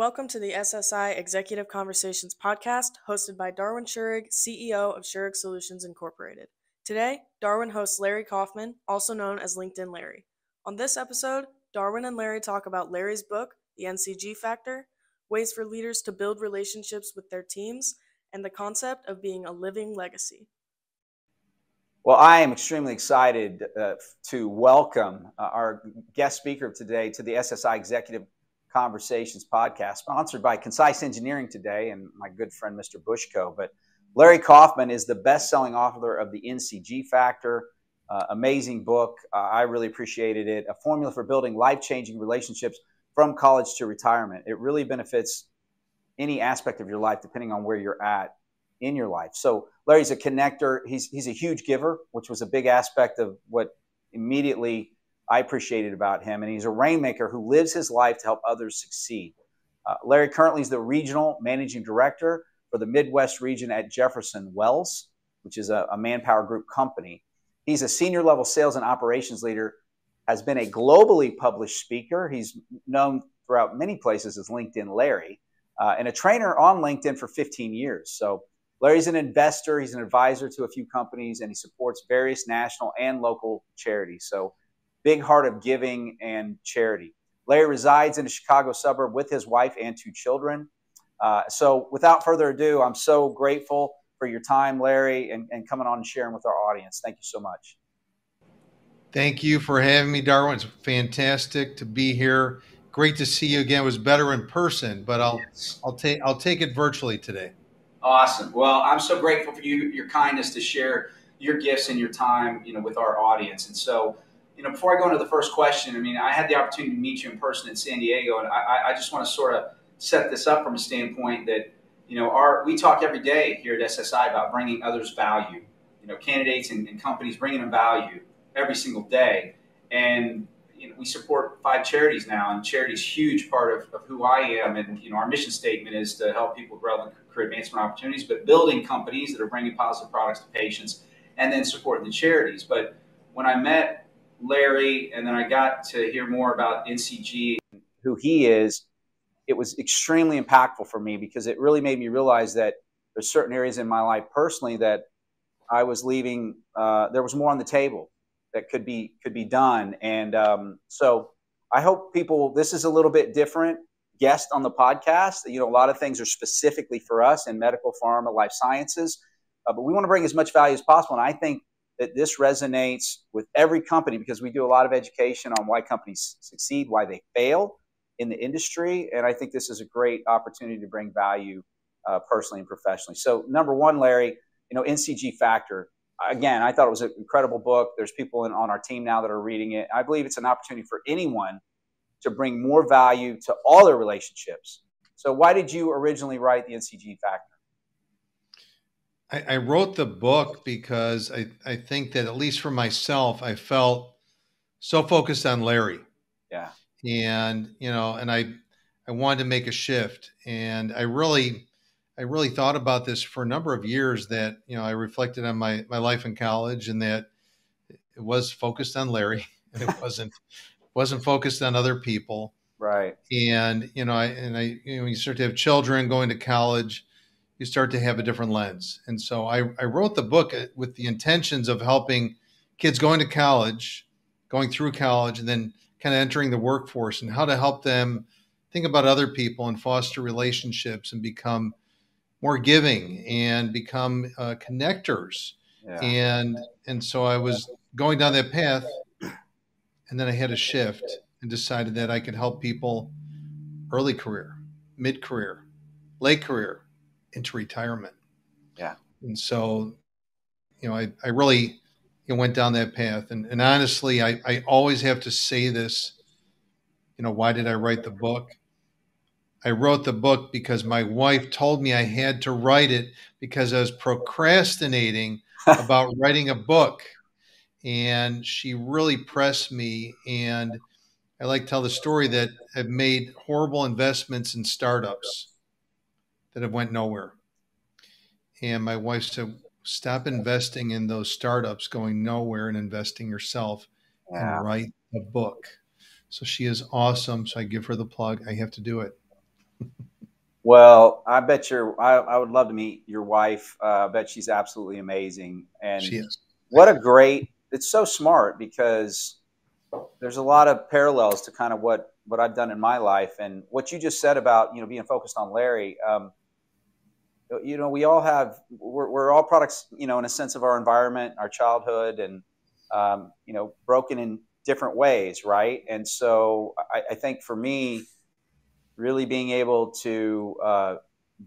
Welcome to the SSI Executive Conversations podcast, hosted by Darwin Schurig, CEO of Schurig Solutions Incorporated. Today, Darwin hosts Larry Kaufman, also known as LinkedIn Larry. On this episode, Darwin and Larry talk about Larry's book, The NCG Factor, ways for leaders to build relationships with their teams, and the concept of being a living legacy. Well, I am extremely excited uh, to welcome uh, our guest speaker today to the SSI Executive Conversations podcast, sponsored by Concise Engineering today and my good friend, Mr. Bushko. But Larry Kaufman is the best selling author of The NCG Factor. Uh, amazing book. Uh, I really appreciated it. A formula for building life changing relationships from college to retirement. It really benefits any aspect of your life, depending on where you're at in your life. So, Larry's a connector. He's, he's a huge giver, which was a big aspect of what immediately I appreciated about him. And he's a rainmaker who lives his life to help others succeed. Uh, Larry currently is the regional managing director for the Midwest region at Jefferson Wells, which is a, a manpower group company. He's a senior level sales and operations leader, has been a globally published speaker. He's known throughout many places as LinkedIn Larry, uh, and a trainer on LinkedIn for 15 years. So Larry's an investor, he's an advisor to a few companies, and he supports various national and local charities. So big heart of giving and charity. Larry resides in a Chicago suburb with his wife and two children. Uh, so, without further ado, I'm so grateful for your time, Larry, and, and coming on and sharing with our audience. Thank you so much. Thank you for having me, Darwin. It's fantastic to be here. Great to see you again. It was better in person, but I'll yes. I'll take I'll take it virtually today. Awesome. Well, I'm so grateful for you your kindness to share your gifts and your time, you know, with our audience. And so, you know, before I go into the first question, I mean, I had the opportunity to meet you in person in San Diego, and I, I just want to sort of set this up from a standpoint that, you know, our we talk every day here at SSI about bringing others value. You know, candidates and, and companies bringing them value every single day, and you know, we support five charities now, and charity is a huge part of, of who I am. And you know, our mission statement is to help people with relevant career advancement opportunities, but building companies that are bringing positive products to patients, and then supporting the charities. But when I met Larry, and then I got to hear more about NCG, who he is. It was extremely impactful for me because it really made me realize that there's certain areas in my life personally that I was leaving. Uh, there was more on the table that could be could be done, and um, so I hope people. This is a little bit different guest on the podcast. You know, a lot of things are specifically for us in medical, pharma, life sciences, uh, but we want to bring as much value as possible. And I think that this resonates with every company because we do a lot of education on why companies succeed, why they fail in the industry. And I think this is a great opportunity to bring value uh, personally and professionally. So, number one, Larry, you know, NCG Factor. Again, I thought it was an incredible book. There's people in, on our team now that are reading it. I believe it's an opportunity for anyone to bring more value to all their relationships. So, why did you originally write the NCG Factor? I, I wrote the book because I, I think that at least for myself, I felt so focused on Larry. Yeah. And, you know, and I, I wanted to make a shift. And I really, I really thought about this for a number of years that, you know, I reflected on my, my life in college and that it was focused on Larry and it wasn't, wasn't focused on other people. Right. And, you know, I, and I, you know, you start to have children going to college, you start to have a different lens. And so I, I wrote the book uh, with the intentions of helping kids going to college, going through college, and then kind of entering the workforce and how to help them think about other people and foster relationships and become more giving and become uh, connectors. Yeah. And and so I was going down that path, and then I had a shift and decided that I could help people early career, mid career, late career, into retirement. Yeah. And so, you know, I, I really you know, went down that path. And, and honestly, I, I always have to say this, you know, why did I write the book? I wrote the book because my wife told me I had to write it because I was procrastinating about writing a book. And she really pressed me. And I like to tell the story that I've made horrible investments in startups that have went nowhere. And my wife said, stop investing in those startups going nowhere and investing yourself and write a book. So she is awesome. So I give her the plug. I have to do it. Well, I bet you're. I, I would love to meet your wife. Uh, I bet she's absolutely amazing. And she is. What a great. It's so smart because there's a lot of parallels to kind of what what I've done in my life and what you just said about you know being focused on Larry. Um, you know, we all have we're, we're all products. You know, in a sense of our environment, our childhood, and um, you know, broken in different ways, right? And so I, I think for me really being able to uh,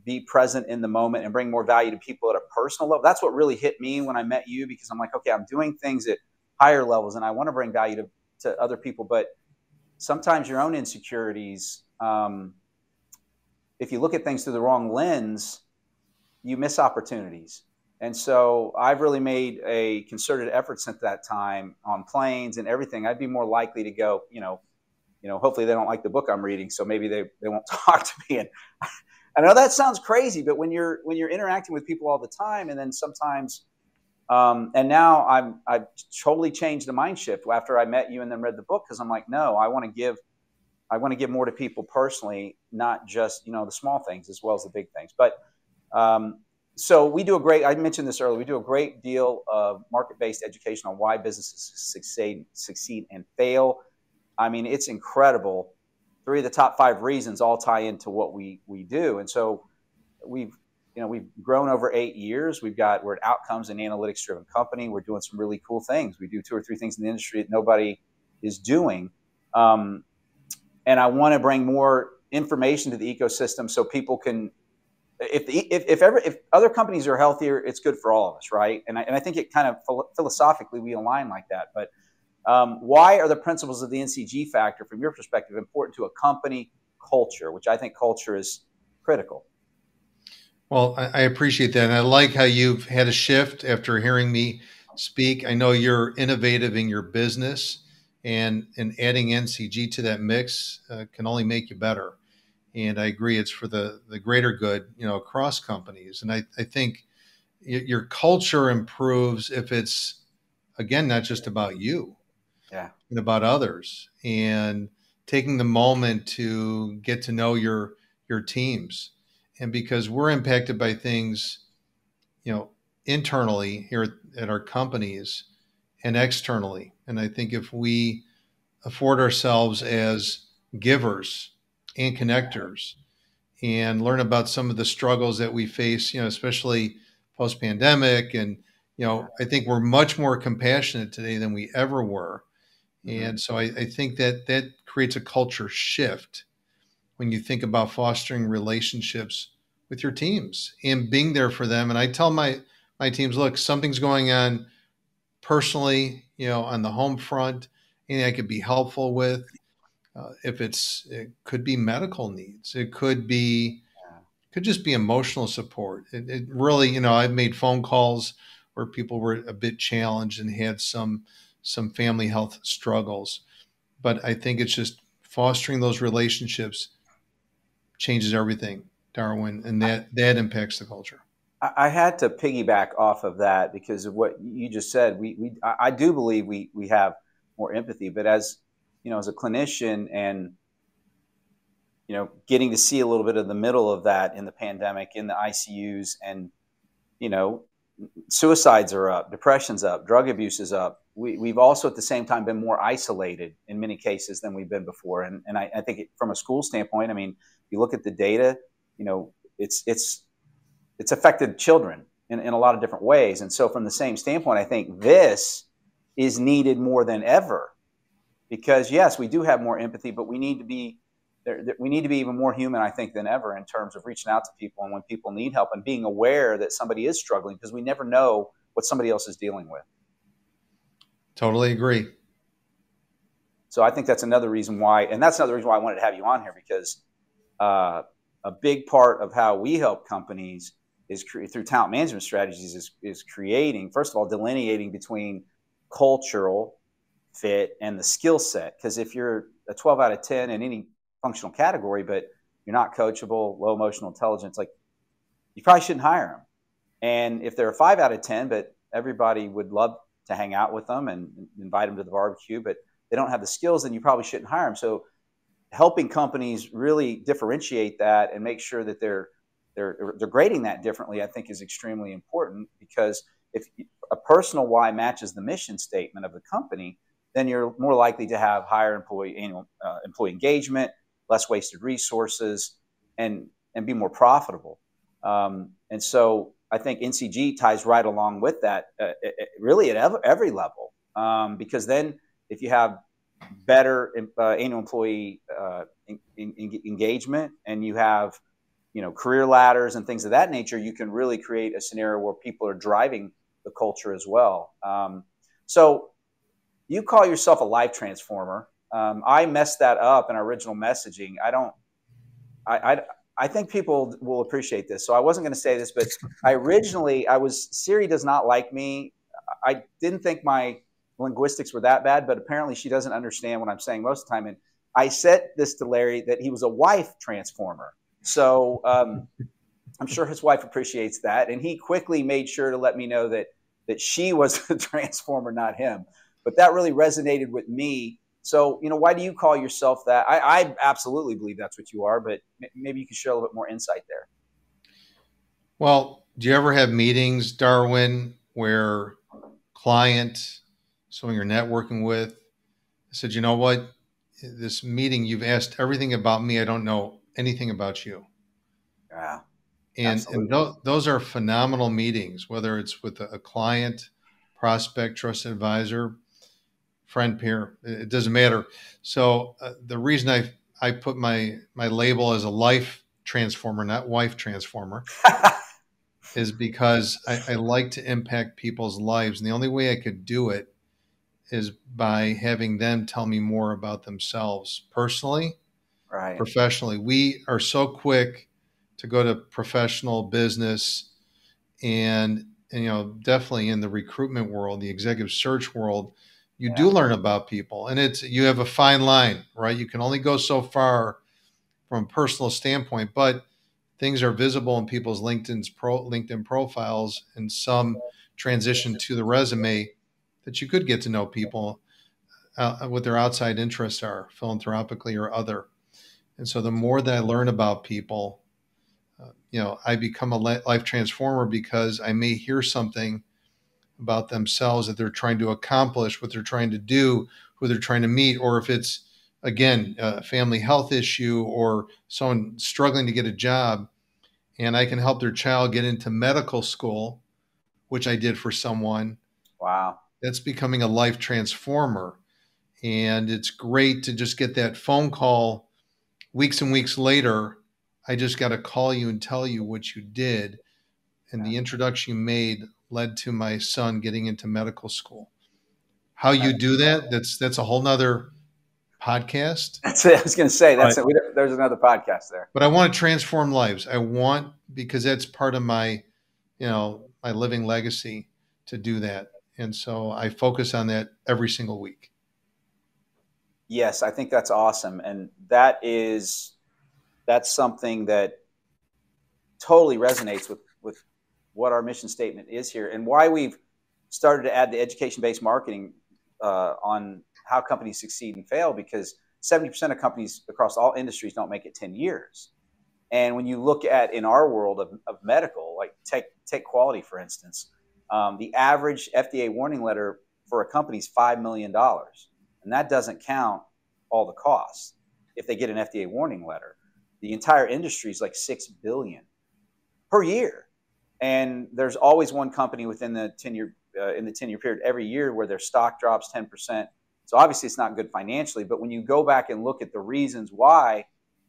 be present in the moment and bring more value to people at a personal level. That's what really hit me when I met you because I'm like, okay, I'm doing things at higher levels and I want to bring value to, to other people. But sometimes your own insecurities, um, if you look at things through the wrong lens, you miss opportunities. And so I've really made a concerted effort since that time on planes and everything. I'd be more likely to go, you know, you know, hopefully they don't like the book I'm reading, so maybe they, they won't talk to me. And I know that sounds crazy, but when you're when you're interacting with people all the time, and then sometimes, um, and now I'm I've totally changed the mind shift after I met you and then read the book because I'm like, no, I want to give, I want to give more to people personally, not just you know the small things as well as the big things. But um, so we do a great. I mentioned this earlier. We do a great deal of market-based education on why businesses succeed, succeed and fail I mean, it's incredible. Three of the top five reasons all tie into what we we do, and so we've you know we've grown over eight years. We've got we're an outcomes and analytics driven company. We're doing some really cool things. We do two or three things in the industry that nobody is doing, um, and I want to bring more information to the ecosystem so people can if, the, if, if, ever, if other companies are healthier, it's good for all of us, right? And I, and I think it kind of philosophically we align like that. But um, why are the principles of the NCG factor, from your perspective, important to a company culture, which I think culture is critical? Well, I appreciate that. And I like how you've had a shift after hearing me speak. I know you're innovative in your business, and, and adding NCG to that mix uh, can only make you better. And I agree, it's for the, the greater good, you know, across companies. And I, I think your culture improves if it's, again, not just about you yeah. and about others and taking the moment to get to know your your teams and because we're impacted by things you know internally here at our companies and externally and i think if we afford ourselves as givers and connectors and learn about some of the struggles that we face you know especially post pandemic and you know i think we're much more compassionate today than we ever were Mm-hmm. And so I, I think that that creates a culture shift when you think about fostering relationships with your teams and being there for them. And I tell my my teams, look, something's going on personally, you know, on the home front, anything I could be helpful with. Uh, if it's it could be medical needs, it could be could just be emotional support. It, it really, you know, I've made phone calls where people were a bit challenged and had some some family health struggles. But I think it's just fostering those relationships changes everything, Darwin, and that that impacts the culture. I had to piggyback off of that because of what you just said. We, we I do believe we we have more empathy, but as you know, as a clinician and you know, getting to see a little bit of the middle of that in the pandemic, in the ICUs, and you know, suicides are up, depression's up, drug abuse is up, we, we've also at the same time been more isolated in many cases than we've been before. And, and I, I think it, from a school standpoint, I mean, if you look at the data, you know, it's, it's, it's affected children in, in a lot of different ways. And so from the same standpoint, I think this is needed more than ever because yes, we do have more empathy, but we need to be we need to be even more human, I think, than ever in terms of reaching out to people and when people need help and being aware that somebody is struggling because we never know what somebody else is dealing with. Totally agree. So I think that's another reason why, and that's another reason why I wanted to have you on here because uh, a big part of how we help companies is cre- through talent management strategies is, is creating, first of all, delineating between cultural fit and the skill set. Because if you're a 12 out of 10 in any functional category, but you're not coachable, low emotional intelligence, like you probably shouldn't hire them. And if they're a five out of 10, but everybody would love to hang out with them and invite them to the barbecue, but they don't have the skills, then you probably shouldn't hire them. So helping companies really differentiate that and make sure that they're they're they're grading that differently, I think, is extremely important because if a personal why matches the mission statement of the company, then you're more likely to have higher employee annual uh, employee engagement, less wasted resources, and and be more profitable. Um, and so I think NCG ties right along with that, uh, really at every level, um, because then if you have better uh, annual employee uh, in, in, engagement and you have you know career ladders and things of that nature, you can really create a scenario where people are driving the culture as well. Um, so you call yourself a life transformer. Um, I messed that up in our original messaging. I don't. I, I I think people will appreciate this. So I wasn't going to say this, but I originally I was Siri does not like me. I didn't think my linguistics were that bad, but apparently she doesn't understand what I'm saying most of the time. And I said this to Larry that he was a wife transformer. So um, I'm sure his wife appreciates that, and he quickly made sure to let me know that that she was the transformer, not him. But that really resonated with me so, you know, why do you call yourself that? I, I absolutely believe that's what you are, but maybe you can share a little bit more insight there. Well, do you ever have meetings, Darwin, where client, someone you're networking with, said, you know what, this meeting, you've asked everything about me. I don't know anything about you. Yeah. And, and th- those are phenomenal meetings, whether it's with a, a client, prospect, trusted advisor, friend peer it doesn't matter. So uh, the reason i i put my my label as a life transformer not wife transformer is because I, I like to impact people's lives. And the only way i could do it is by having them tell me more about themselves personally right. professionally. We are so quick to go to professional business and, and you know definitely in the recruitment world the executive search world you yeah. do learn about people and it's you have a fine line right you can only go so far from a personal standpoint but things are visible in people's linkedin's pro linkedin profiles and some transition to the resume that you could get to know people uh, what their outside interests are philanthropically or other and so the more that i learn about people uh, you know i become a life transformer because i may hear something about themselves that they're trying to accomplish, what they're trying to do, who they're trying to meet, or if it's again a family health issue or someone struggling to get a job, and I can help their child get into medical school, which I did for someone. Wow. That's becoming a life transformer. And it's great to just get that phone call weeks and weeks later. I just got to call you and tell you what you did. And the introduction you made led to my son getting into medical school. How you do that? That's that's a whole nother podcast. That's it. I was going to say that's it. We, there's another podcast there. But I want to transform lives. I want because that's part of my, you know, my living legacy to do that, and so I focus on that every single week. Yes, I think that's awesome, and that is that's something that totally resonates with with what our mission statement is here and why we've started to add the education-based marketing uh, on how companies succeed and fail because 70% of companies across all industries don't make it 10 years. And when you look at in our world of, of medical like take, take quality for instance um, the average fda warning letter for a company is $5 million and that doesn't count all the costs if they get an fda warning letter. The entire industry is like 6 billion per year and there's always one company within the 10 year uh, in the 10 year period every year where their stock drops 10%. So obviously it's not good financially, but when you go back and look at the reasons why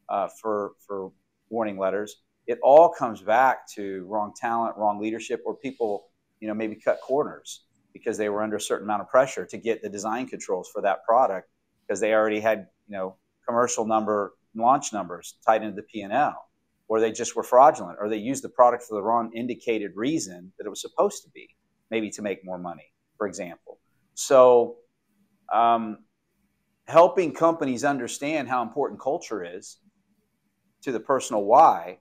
uh, for for warning letters, it all comes back to wrong talent, wrong leadership, or people you know maybe cut corners because they were under a certain amount of pressure to get the design controls for that product because they already had you know commercial number launch numbers tied into the P&L or they just were fraudulent, or they used the product for the wrong indicated reason that it was supposed to be, maybe to make more money, for example. So, um, helping companies understand how important culture is to the personal why,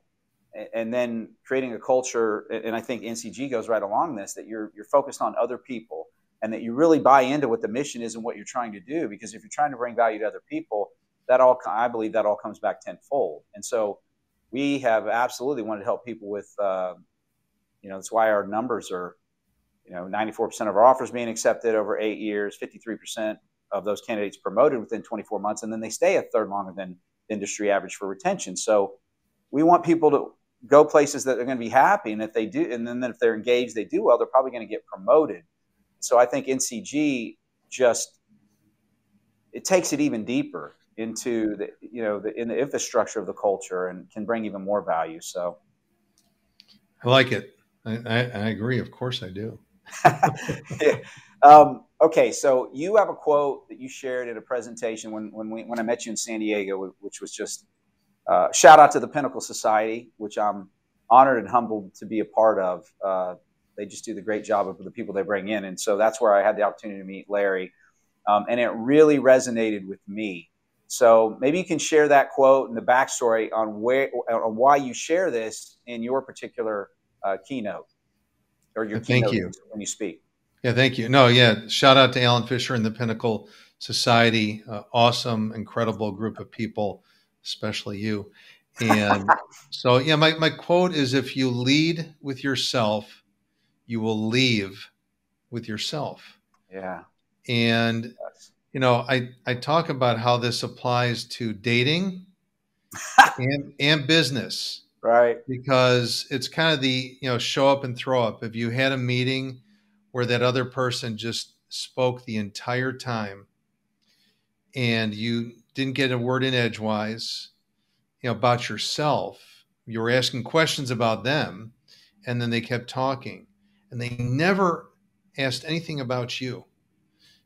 and then creating a culture, and I think NCG goes right along this that you're you're focused on other people and that you really buy into what the mission is and what you're trying to do. Because if you're trying to bring value to other people, that all I believe that all comes back tenfold. And so we have absolutely wanted to help people with, uh, you know, that's why our numbers are, you know, 94% of our offers being accepted over eight years, 53% of those candidates promoted within 24 months, and then they stay a third longer than industry average for retention. So we want people to go places that they're going to be happy, and if they do, and then if they're engaged, they do well, they're probably going to get promoted. So I think NCG just it takes it even deeper into the you know the in the infrastructure of the culture and can bring even more value. So I like it. I, I, I agree. Of course, I do. yeah. um, okay, so you have a quote that you shared at a presentation when when we, when I met you in San Diego, which was just uh, shout out to the Pinnacle Society, which I'm honored and humbled to be a part of. Uh, they just do the great job of the people they bring in, and so that's where I had the opportunity to meet Larry, um, and it really resonated with me. So maybe you can share that quote and the backstory on where on why you share this in your particular uh, keynote or your thank keynote you. when you speak. Yeah, thank you. No, yeah, shout out to Alan Fisher and the Pinnacle Society. Uh, awesome, incredible group of people, especially you. And so, yeah, my, my quote is if you lead with yourself, you will leave with yourself. Yeah. And yes you know, I, I talk about how this applies to dating and, and business. Right. Because it's kind of the, you know, show up and throw up. If you had a meeting where that other person just spoke the entire time and you didn't get a word in edgewise, you know, about yourself, you were asking questions about them and then they kept talking and they never asked anything about you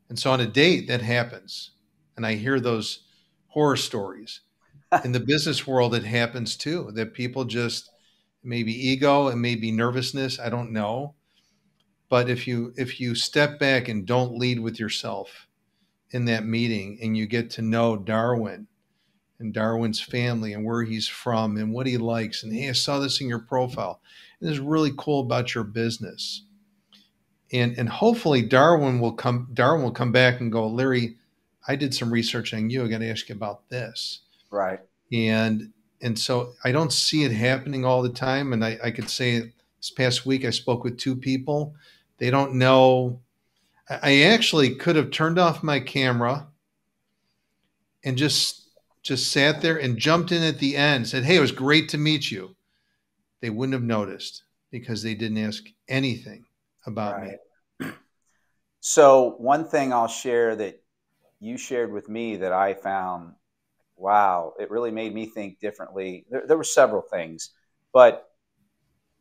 and so on a date, that happens. And I hear those horror stories. In the business world, it happens too that people just maybe ego and maybe nervousness. I don't know. But if you if you step back and don't lead with yourself in that meeting and you get to know Darwin and Darwin's family and where he's from and what he likes and hey, I saw this in your profile. And this is really cool about your business and and hopefully Darwin will come Darwin will come back and go, Larry, I did some research on you. I got to ask you about this. Right. And and so I don't see it happening all the time. And I, I could say this past week I spoke with two people. They don't know. I actually could have turned off my camera and just just sat there and jumped in at the end, said, Hey, it was great to meet you. They wouldn't have noticed because they didn't ask anything about right. me. So, one thing I'll share that you shared with me that I found, wow, it really made me think differently. There, there were several things, but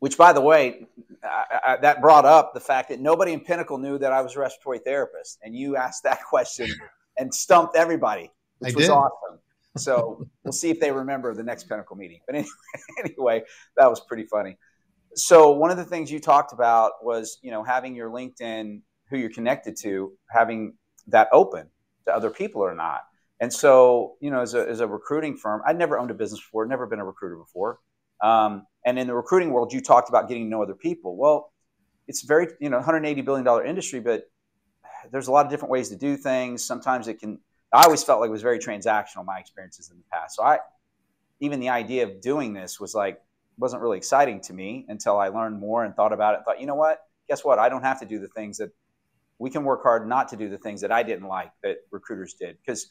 which, by the way, I, I, that brought up the fact that nobody in Pinnacle knew that I was a respiratory therapist, and you asked that question and stumped everybody, which I was did. awesome. So we'll see if they remember the next Pinnacle meeting. But anyway, anyway, that was pretty funny so one of the things you talked about was you know having your linkedin who you're connected to having that open to other people or not. And so you know as a, as a recruiting firm i'd never owned a business before never been a recruiter before. Um, and in the recruiting world you talked about getting to know other people. Well it's very you know 180 billion dollar industry but there's a lot of different ways to do things. Sometimes it can i always felt like it was very transactional my experiences in the past. So i even the idea of doing this was like wasn't really exciting to me until I learned more and thought about it. Thought, you know what? Guess what? I don't have to do the things that we can work hard not to do the things that I didn't like that recruiters did because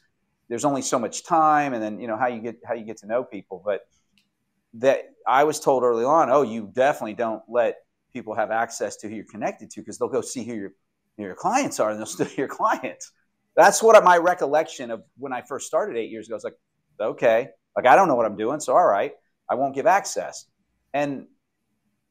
there's only so much time, and then you know how you get how you get to know people. But that I was told early on, oh, you definitely don't let people have access to who you're connected to because they'll go see who your who your clients are and they'll steal your clients. That's what my recollection of when I first started eight years ago. I was like, okay, like I don't know what I'm doing, so all right, I won't give access. And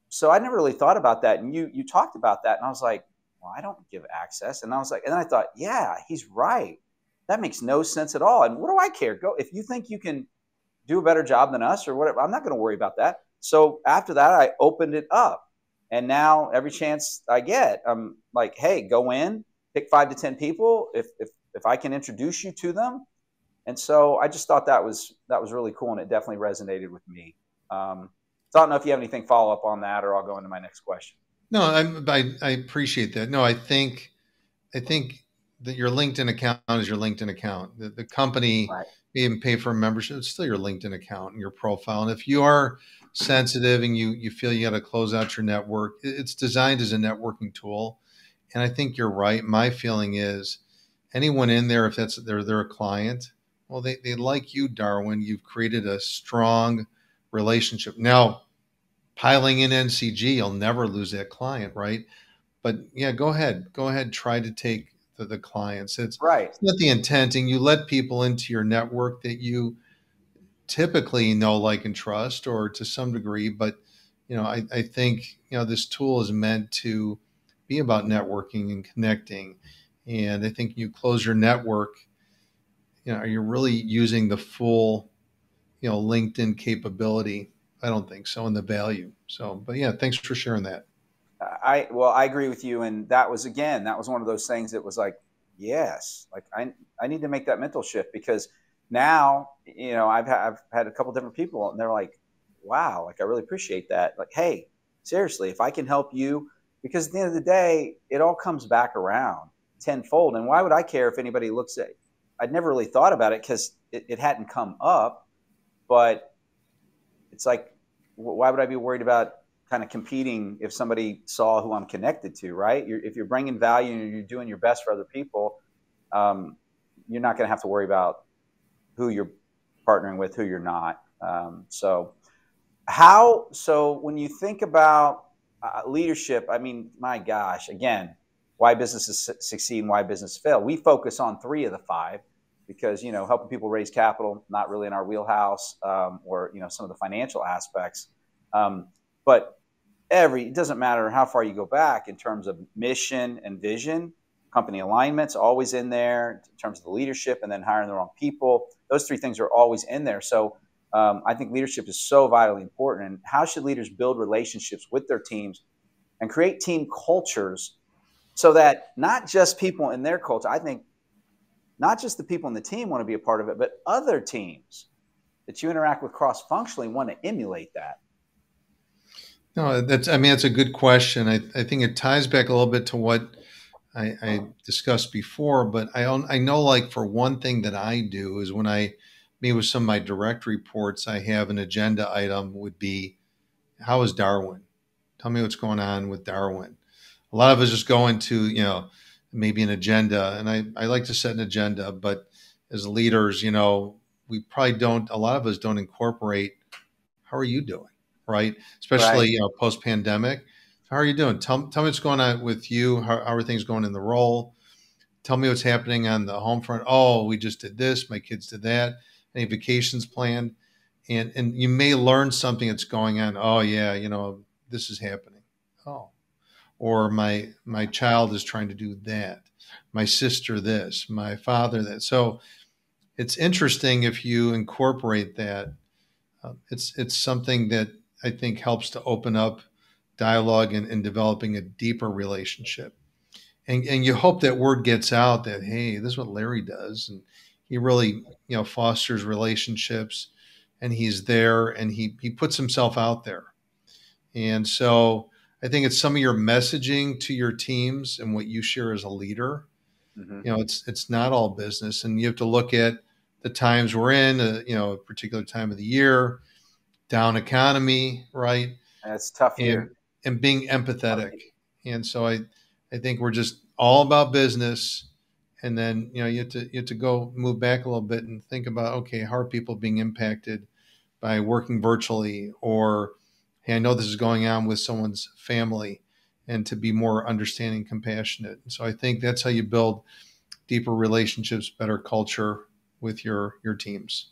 so I never really thought about that. And you you talked about that, and I was like, well, I don't give access. And I was like, and then I thought, yeah, he's right. That makes no sense at all. And what do I care? Go if you think you can do a better job than us or whatever. I'm not going to worry about that. So after that, I opened it up. And now every chance I get, I'm like, hey, go in, pick five to 10 people. If, if, if I can introduce you to them. And so I just thought that was, that was really cool. And it definitely resonated with me. Um, so I don't know if you have anything follow up on that, or I'll go into my next question. No, I, I, I appreciate that. No, I think I think that your LinkedIn account is your LinkedIn account. The, the company, right. even pay for a membership. It's still your LinkedIn account and your profile. And if you are sensitive and you you feel you got to close out your network, it's designed as a networking tool. And I think you're right. My feeling is anyone in there, if that's they're they're a client, well, they, they like you, Darwin. You've created a strong relationship. Now, piling in NCG, you'll never lose that client, right? But yeah, go ahead. Go ahead. Try to take the, the clients. It's right. It's not the intent, and you let people into your network that you typically know, like, and trust, or to some degree. But you know, I, I think you know this tool is meant to be about networking and connecting. And I think you close your network, you know, are you really using the full, you know, LinkedIn capability? I don't think so, and the value. So, but yeah, thanks for sharing that. I well, I agree with you, and that was again, that was one of those things that was like, yes, like I I need to make that mental shift because now you know I've I've had a couple different people, and they're like, wow, like I really appreciate that. Like, hey, seriously, if I can help you, because at the end of the day, it all comes back around tenfold. And why would I care if anybody looks at? I'd never really thought about it because it, it hadn't come up, but it's like, why would I be worried about kind of competing if somebody saw who I'm connected to, right? You're, if you're bringing value and you're doing your best for other people, um, you're not going to have to worry about who you're partnering with, who you're not. Um, so, how? So, when you think about uh, leadership, I mean, my gosh, again, why businesses succeed and why businesses fail. We focus on three of the five because you know helping people raise capital not really in our wheelhouse, um, or you know some of the financial aspects. Um, but every it doesn't matter how far you go back in terms of mission and vision company alignments always in there in terms of the leadership and then hiring the wrong people. Those three things are always in there. So um, i think leadership is so vitally important. And how should leaders build relationships with their teams and create team cultures so that not just people in their culture i think not just the people in the team want to be a part of it but other teams that you interact with cross functionally want to emulate that no, that's. I mean, that's a good question. I, I think it ties back a little bit to what I, I discussed before. But I I know, like for one thing that I do is when I meet with some of my direct reports, I have an agenda item would be, how is Darwin? Tell me what's going on with Darwin. A lot of us just go into you know maybe an agenda, and I I like to set an agenda, but as leaders, you know, we probably don't. A lot of us don't incorporate. How are you doing? right? Especially right. you know post pandemic. How are you doing? Tell, tell me what's going on with you. How, how are things going in the role? Tell me what's happening on the home front. Oh, we just did this. My kids did that. Any vacations planned? And and you may learn something that's going on. Oh yeah, you know this is happening. Oh, or my my child is trying to do that. My sister this. My father that. So it's interesting if you incorporate that. Uh, it's it's something that I think helps to open up dialogue and, and developing a deeper relationship. And, and you hope that word gets out that, hey, this is what Larry does. And he really, you know, fosters relationships and he's there and he, he puts himself out there. And so I think it's some of your messaging to your teams and what you share as a leader. Mm-hmm. You know, it's it's not all business, and you have to look at the times we're in. Uh, you know, a particular time of the year down economy, right? That's tough and, and being empathetic. And so I, I think we're just all about business. And then, you know, you have to, you have to go move back a little bit and think about, okay, how are people being impacted by working virtually or, hey, I know this is going on with someone's family and to be more understanding, compassionate. So I think that's how you build deeper relationships, better culture with your, your teams.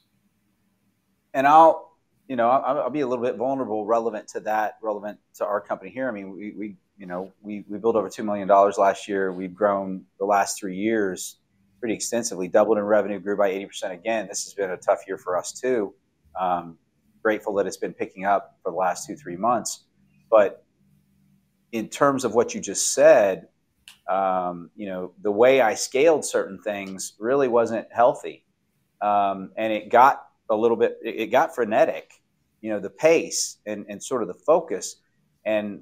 And I'll, you know, I'll, I'll, be a little bit vulnerable, relevant to that, relevant to our company here. I mean, we, we you know, we, we built over $2 million last year. We've grown the last three years pretty extensively, doubled in revenue, grew by 80% again. This has been a tough year for us too. Um, grateful that it's been picking up for the last two, three months. But in terms of what you just said, um, you know, the way I scaled certain things really wasn't healthy. Um, and it got a little bit, it got frenetic, you know, the pace and, and sort of the focus. And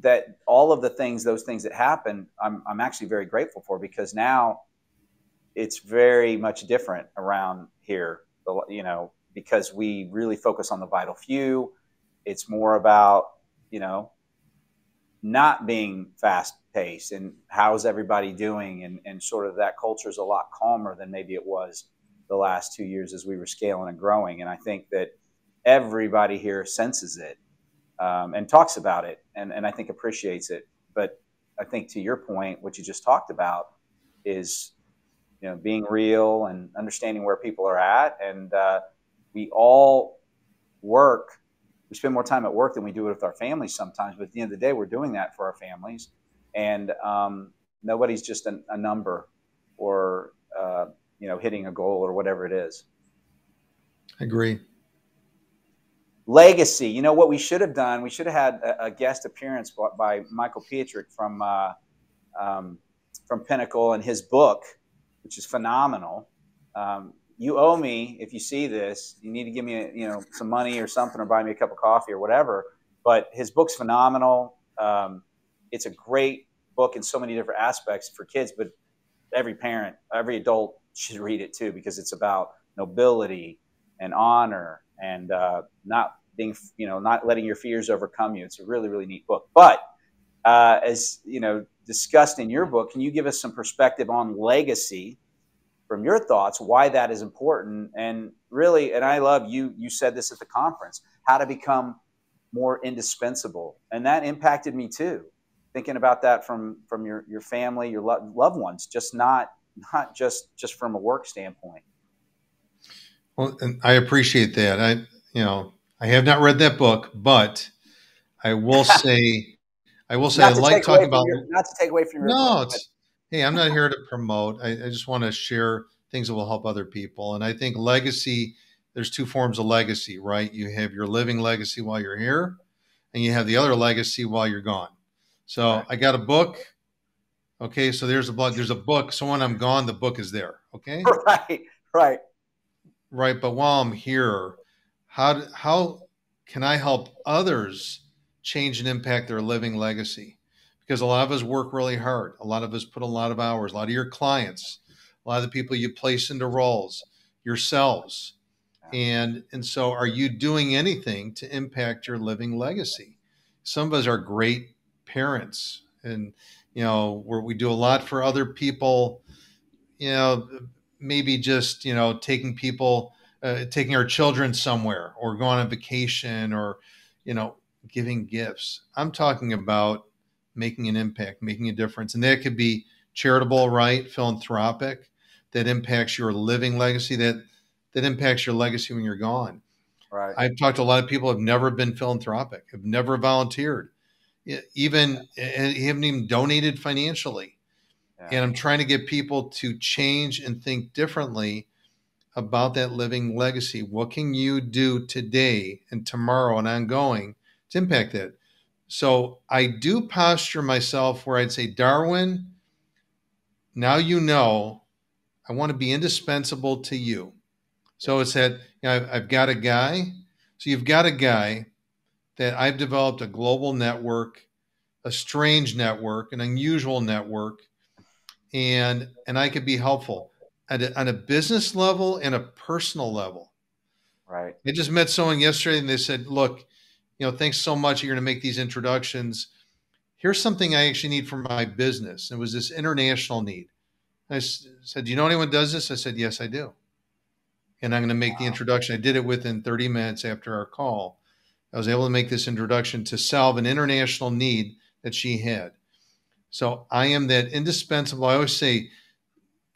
that all of the things, those things that happen, I'm, I'm actually very grateful for because now it's very much different around here. You know, because we really focus on the vital few. It's more about you know not being fast paced and how's everybody doing? And, and sort of that culture is a lot calmer than maybe it was the last two years as we were scaling and growing. And i think that everybody here senses it um, and talks about it and, and i think appreciates it. But i think to your point what you just talked about is you know being real and understanding where people are at and uh, we all work we spend more time at work than we do with our families sometimes. But at the end of the day, we're doing that for our families, and um, nobody's just a, a number or uh, you know hitting a goal or whatever it is. I agree. Legacy. You know what we should have done? We should have had a, a guest appearance by, by Michael Pietrek from uh, um, from Pinnacle and his book, which is phenomenal. Um, you owe me if you see this. You need to give me a, you know some money or something or buy me a cup of coffee or whatever. But his book's phenomenal. Um, it's a great book in so many different aspects for kids but every parent every adult should read it too because it's about nobility and honor and uh, not being you know not letting your fears overcome you. It's a really really neat book. But uh, as you know discussed in your book can you give us some perspective on legacy from your thoughts why that is important. And really and i love you you said this at the conference how to become more indispensable. And that impacted me too thinking about that from from your your family your lo- loved ones just not not just just from a work standpoint. Well and i appreciate that. I you know i have not read that book but i will say i will say i like talking about your, not to take away from your no book, hey, I'm not here to promote. I, I just want to share things that will help other people. And I think legacy, there's two forms of legacy, right? You have your living legacy while you're here, and you have the other legacy while you're gone. So right. I got a book. Okay, so there's a book. There's a book. So when I'm gone, the book is there. Okay. Right. Right. Right. But while I'm here, how how can I help others change and impact their living legacy? Because a lot of us work really hard. A lot of us put a lot of hours. A lot of your clients, a lot of the people you place into roles, yourselves. And and so are you doing anything to impact your living legacy? Some of us are great parents and you know where we do a lot for other people, you know, maybe just, you know, taking people uh, taking our children somewhere or going on a vacation or you know, giving gifts. I'm talking about making an impact, making a difference. And that could be charitable, right? Philanthropic, that impacts your living legacy, that that impacts your legacy when you're gone. Right. I've talked to a lot of people who have never been philanthropic, have never volunteered, even haven't even donated financially. Yeah. And I'm trying to get people to change and think differently about that living legacy. What can you do today and tomorrow and ongoing to impact that? So I do posture myself where I'd say, Darwin, now you know I want to be indispensable to you. So it's that you know, I've, I've got a guy. So you've got a guy that I've developed a global network, a strange network, an unusual network, and and I could be helpful at a, on a business level and a personal level. Right. I just met someone yesterday, and they said, "Look, you know, thanks so much. You're going to make these introductions. Here's something I actually need for my business. It was this international need. I said, Do you know anyone does this? I said, Yes, I do. And I'm going to make wow. the introduction. I did it within 30 minutes after our call. I was able to make this introduction to solve an international need that she had. So I am that indispensable. I always say,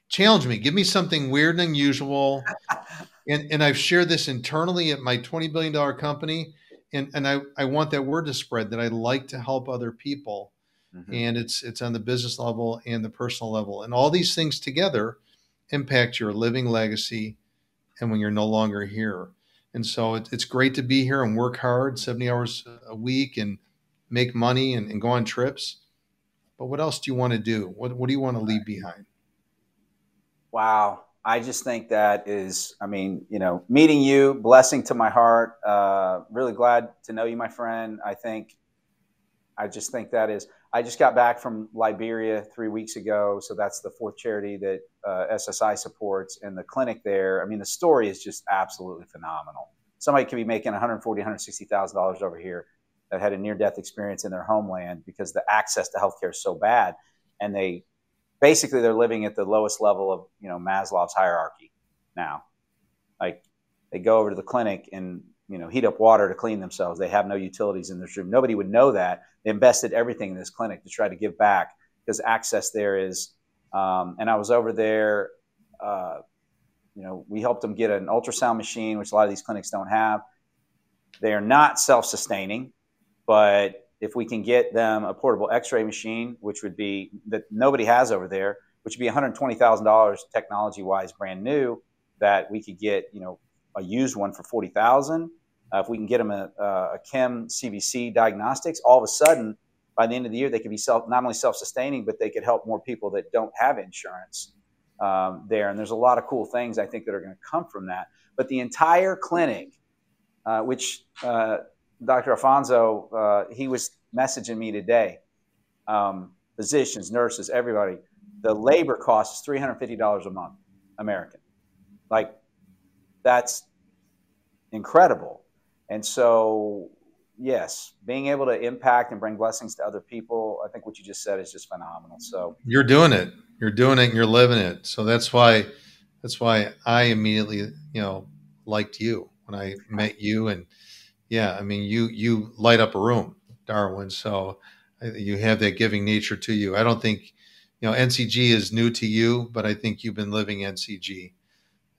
challenge me, give me something weird and unusual. and, and I've shared this internally at my $20 billion company and and I, I want that word to spread that I like to help other people. Mm-hmm. And it's it's on the business level and the personal level. And all these things together impact your living legacy and when you're no longer here. And so it, it's great to be here and work hard 70 hours a week and make money and, and go on trips. But what else do you want to do? What, what do you want to leave behind? Wow. I just think that is, I mean, you know, meeting you, blessing to my heart. Uh, really glad to know you, my friend. I think, I just think that is. I just got back from Liberia three weeks ago, so that's the fourth charity that uh, SSI supports, and the clinic there. I mean, the story is just absolutely phenomenal. Somebody could be making 140, 160 thousand dollars over here that had a near-death experience in their homeland because the access to healthcare is so bad, and they basically they're living at the lowest level of you know Maslow's hierarchy now. Like they go over to the clinic and you know heat up water to clean themselves. They have no utilities in this room. Nobody would know that. They invested everything in this clinic to try to give back because access there is. Um, and I was over there. Uh, you know, we helped them get an ultrasound machine, which a lot of these clinics don't have. They are not self-sustaining, but if we can get them a portable X-ray machine, which would be that nobody has over there, which would be $120,000 technology-wise, brand new, that we could get, you know, a used one for 40,000. Uh, if we can get them a, a chem CBC diagnostics, all of a sudden, by the end of the year, they could be self, not only self-sustaining, but they could help more people that don't have insurance um, there. And there's a lot of cool things I think that are going to come from that. But the entire clinic, uh, which uh, Dr. Alfonso, uh, he was messaging me today, um, physicians, nurses, everybody, the labor cost is $350 a month, American. Like, that's incredible. And so, yes, being able to impact and bring blessings to other people, I think what you just said is just phenomenal. So you're doing it. You're doing it and you're living it. So that's why that's why I immediately, you know, liked you when I met you and yeah, I mean you you light up a room, Darwin. So you have that giving nature to you. I don't think you know NCG is new to you, but I think you've been living NCG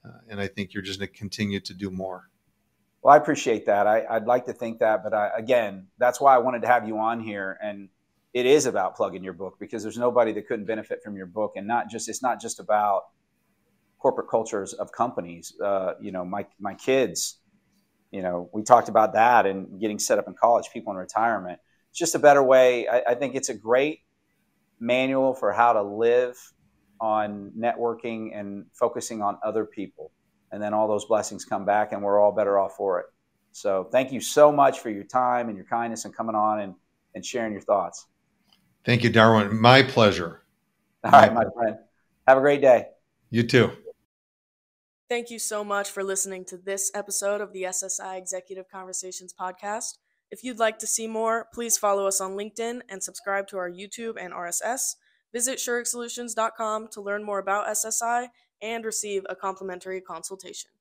uh, and I think you're just going to continue to do more. Well, I appreciate that. I, would like to think that, but I, again, that's why I wanted to have you on here. And it is about plugging your book because there's nobody that couldn't benefit from your book, and not just it's not just about corporate cultures of companies. Uh, you know, my my kids. You know, we talked about that and getting set up in college, people in retirement. It's just a better way. I, I think it's a great manual for how to live on networking and focusing on other people. And then all those blessings come back, and we're all better off for it. So thank you so much for your time and your kindness and coming on and, and sharing your thoughts. Thank you, Darwin. My pleasure. All right, my friend. Have a great day. You too. Thank you so much for listening to this episode of the SSI Executive Conversations podcast. If you'd like to see more, please follow us on LinkedIn and subscribe to our YouTube and RSS. Visit ShurikSolutions.com to learn more about SSI and receive a complimentary consultation.